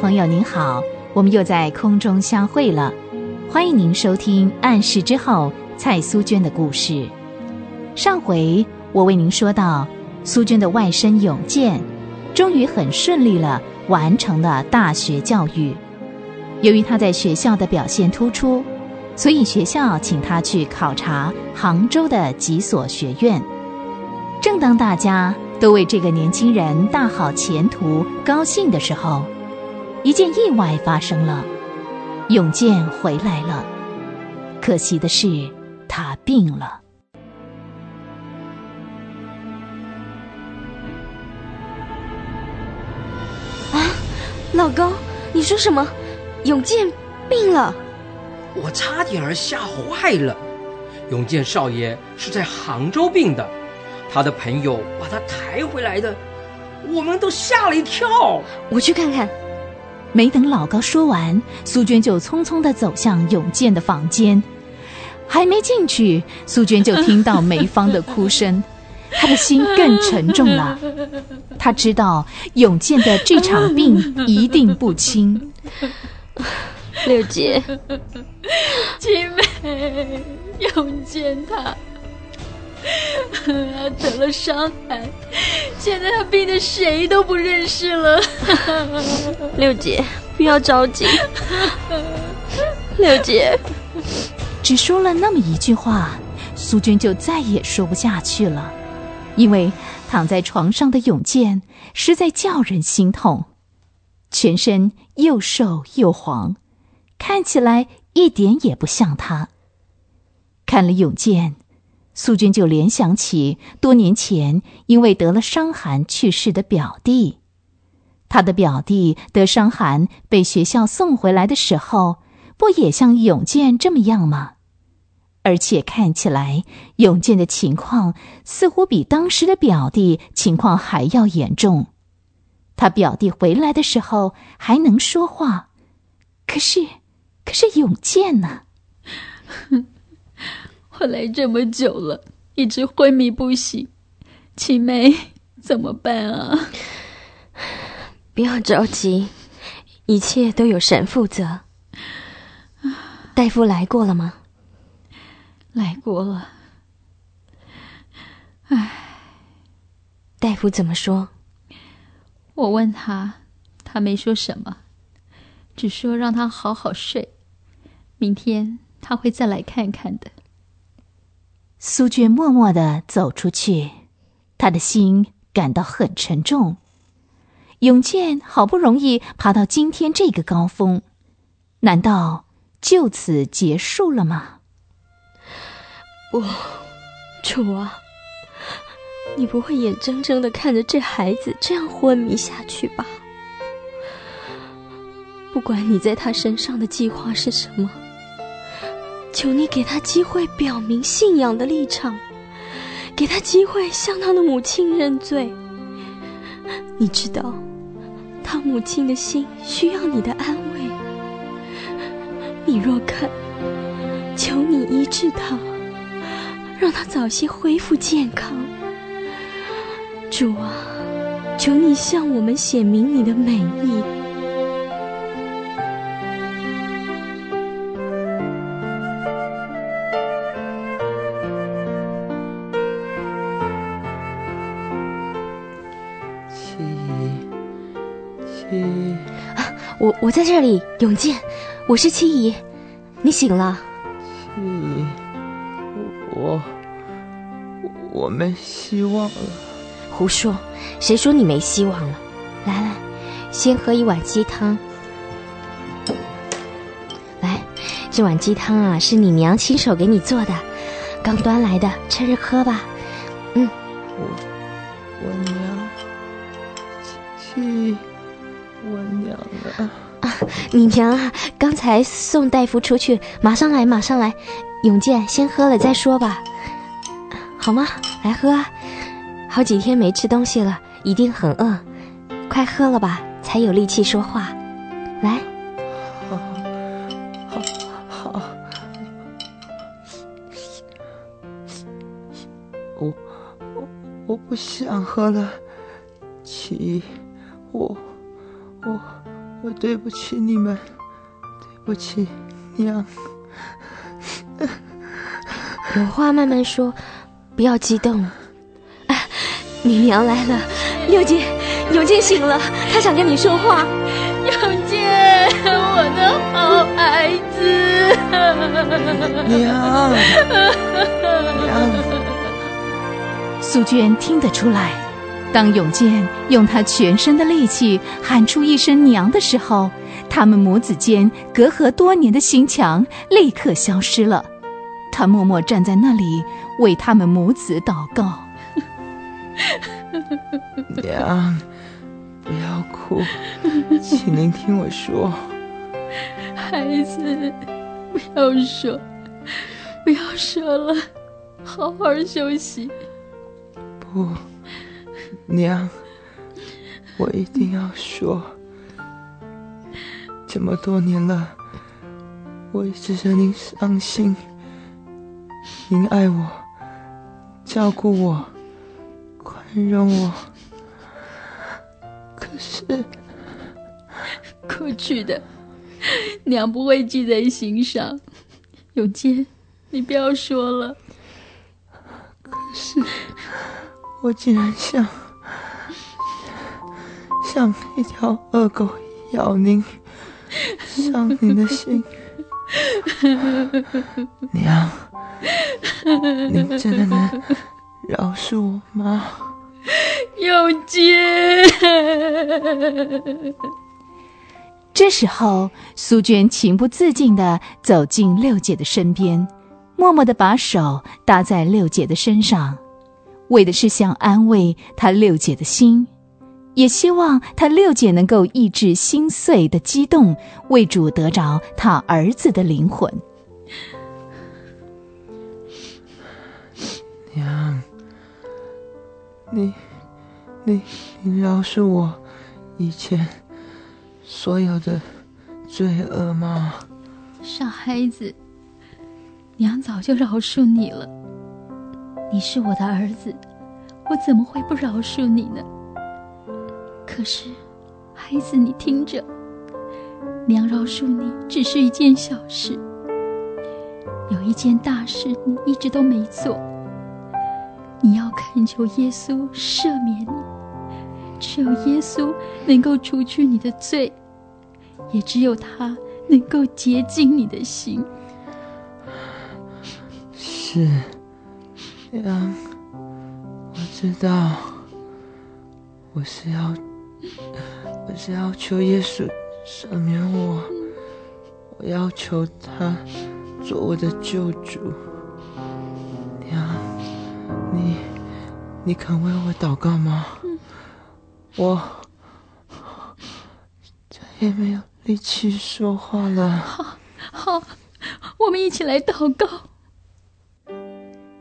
朋友您好，我们又在空中相会了，欢迎您收听《暗示之后》蔡苏娟的故事。上回我为您说到，苏娟的外甥永健终于很顺利了，完成了大学教育。由于他在学校的表现突出，所以学校请他去考察杭州的几所学院。正当大家都为这个年轻人大好前途高兴的时候，一件意外发生了，永健回来了。可惜的是，他病了。啊，老公，你说什么？永健病了？我差点儿吓坏了。永健少爷是在杭州病的。他的朋友把他抬回来的，我们都吓了一跳。我去看看。没等老高说完，苏娟就匆匆的走向永健的房间。还没进去，苏娟就听到梅芳的哭声，她的心更沉重了。她知道永健的这场病一定不轻。六姐，七妹，永健他。他 得了伤寒，现在他病的谁都不认识了。六姐，不要着急。六姐，只说了那么一句话，苏娟就再也说不下去了，因为躺在床上的永健实在叫人心痛，全身又瘦又黄，看起来一点也不像他。看了永健。苏军就联想起多年前因为得了伤寒去世的表弟，他的表弟得伤寒被学校送回来的时候，不也像永健这么样吗？而且看起来永健的情况似乎比当时的表弟情况还要严重。他表弟回来的时候还能说话，可是，可是永健呢？哼 我来这么久了，一直昏迷不醒，七妹怎么办啊？不要着急，一切都有神负责。大夫来过了吗？来过了。唉，大夫怎么说？我问他，他没说什么，只说让他好好睡，明天他会再来看看的。苏娟默默的走出去，她的心感到很沉重。永健好不容易爬到今天这个高峰，难道就此结束了吗？不，楚啊，你不会眼睁睁的看着这孩子这样昏迷下去吧？不管你在他身上的计划是什么。求你给他机会表明信仰的立场，给他机会向他的母亲认罪。你知道，他母亲的心需要你的安慰。你若肯，求你医治他，让他早些恢复健康。主啊，求你向我们显明你的美意。我我在这里，永健，我是七姨，你醒了。七姨，我我没希望了。胡说，谁说你没希望了？来来，先喝一碗鸡汤。来，这碗鸡汤啊，是你娘亲手给你做的，刚端来的，趁热喝吧。嗯。娘啊！啊，你娘啊！刚才送大夫出去，马上来，马上来。永健，先喝了再说吧，好吗？来喝啊！好几天没吃东西了，一定很饿，快喝了吧，才有力气说话。来，好，好，我，我，我不想喝了，七，我。我我对不起你们，对不起娘。有话慢慢说，不要激动。啊，你娘来了，六姐，永健醒了，他想跟你说话。永健，我的好孩子。娘，娘。苏娟听得出来，当永健用他全身的力气喊出一声“娘”的时候，他们母子间隔阂多年的心墙立刻消失了。他默默站在那里，为他们母子祷告。娘，不要哭，请您听我说。孩子，不要说，不要说了，好好休息。不，娘，我一定要说。这么多年了，我一直惹您伤心。您爱我，照顾我，宽容我。可是，过去的，娘不会记在心上。永坚，你不要说了。可是。我竟然像像一条恶狗咬您，伤您的心，娘，您真的能饶恕我吗？永杰。这时候，苏娟情不自禁的走进六姐的身边，默默的把手搭在六姐的身上。为的是想安慰她六姐的心，也希望他六姐能够抑制心碎的激动，为主得着他儿子的灵魂。娘，你，你，你饶恕我以前所有的罪恶吗？傻孩子，娘早就饶恕你了。你是我的儿子，我怎么会不饶恕你呢？可是，孩子，你听着，娘饶恕你只是一件小事，有一件大事你一直都没做。你要恳求耶稣赦免你，只有耶稣能够除去你的罪，也只有他能够洁净你的心。是。娘，我知道，我是要，我是要求耶稣赦免我，我要求他做我的救主。娘，你，你肯为我祷告吗？我再也没有力气说话了。好，好，我们一起来祷告。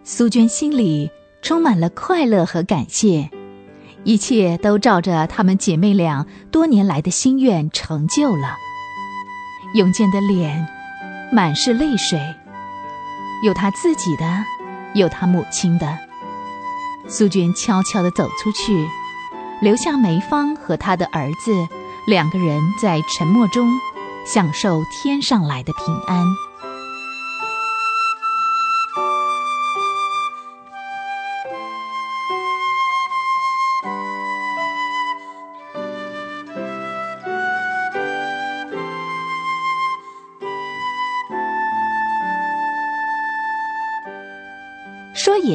苏娟心里充满了快乐和感谢，一切都照着她们姐妹俩多年来的心愿成就了。永健的脸满是泪水，有他自己的，有他母亲的。苏娟悄悄地走出去，留下梅芳和他的儿子两个人在沉默中享受天上来的平安。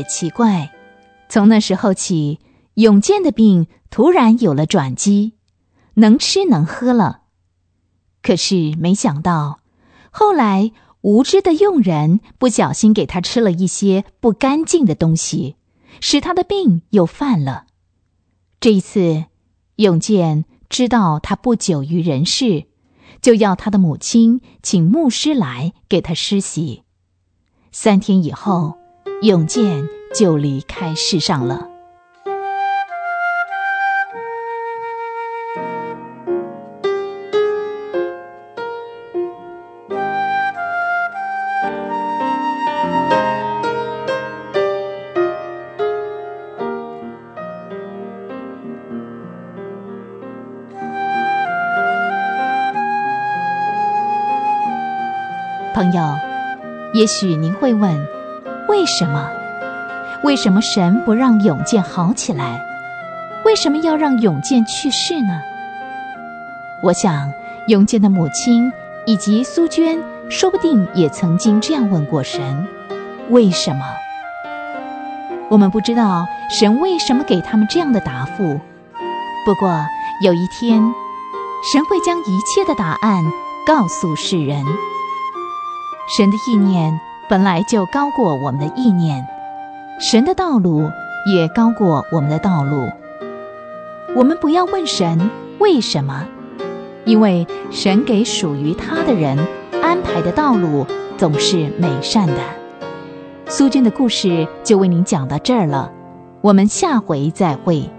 奇怪，从那时候起，永健的病突然有了转机，能吃能喝了。可是没想到，后来无知的佣人不小心给他吃了一些不干净的东西，使他的病又犯了。这一次，永健知道他不久于人世，就要他的母亲请牧师来给他施洗。三天以后。永健就离开世上了。朋友也许您会问为什么？为什么神不让永健好起来？为什么要让永健去世呢？我想，永健的母亲以及苏娟，说不定也曾经这样问过神：为什么？我们不知道神为什么给他们这样的答复。不过有一天，神会将一切的答案告诉世人。神的意念本来就高过我们的意念，神的道路也高过我们的道路。我们不要问神为什么，因为神给属于他的人安排的道路总是美善的。苏军的故事就为您讲到这儿了，我们下回再会。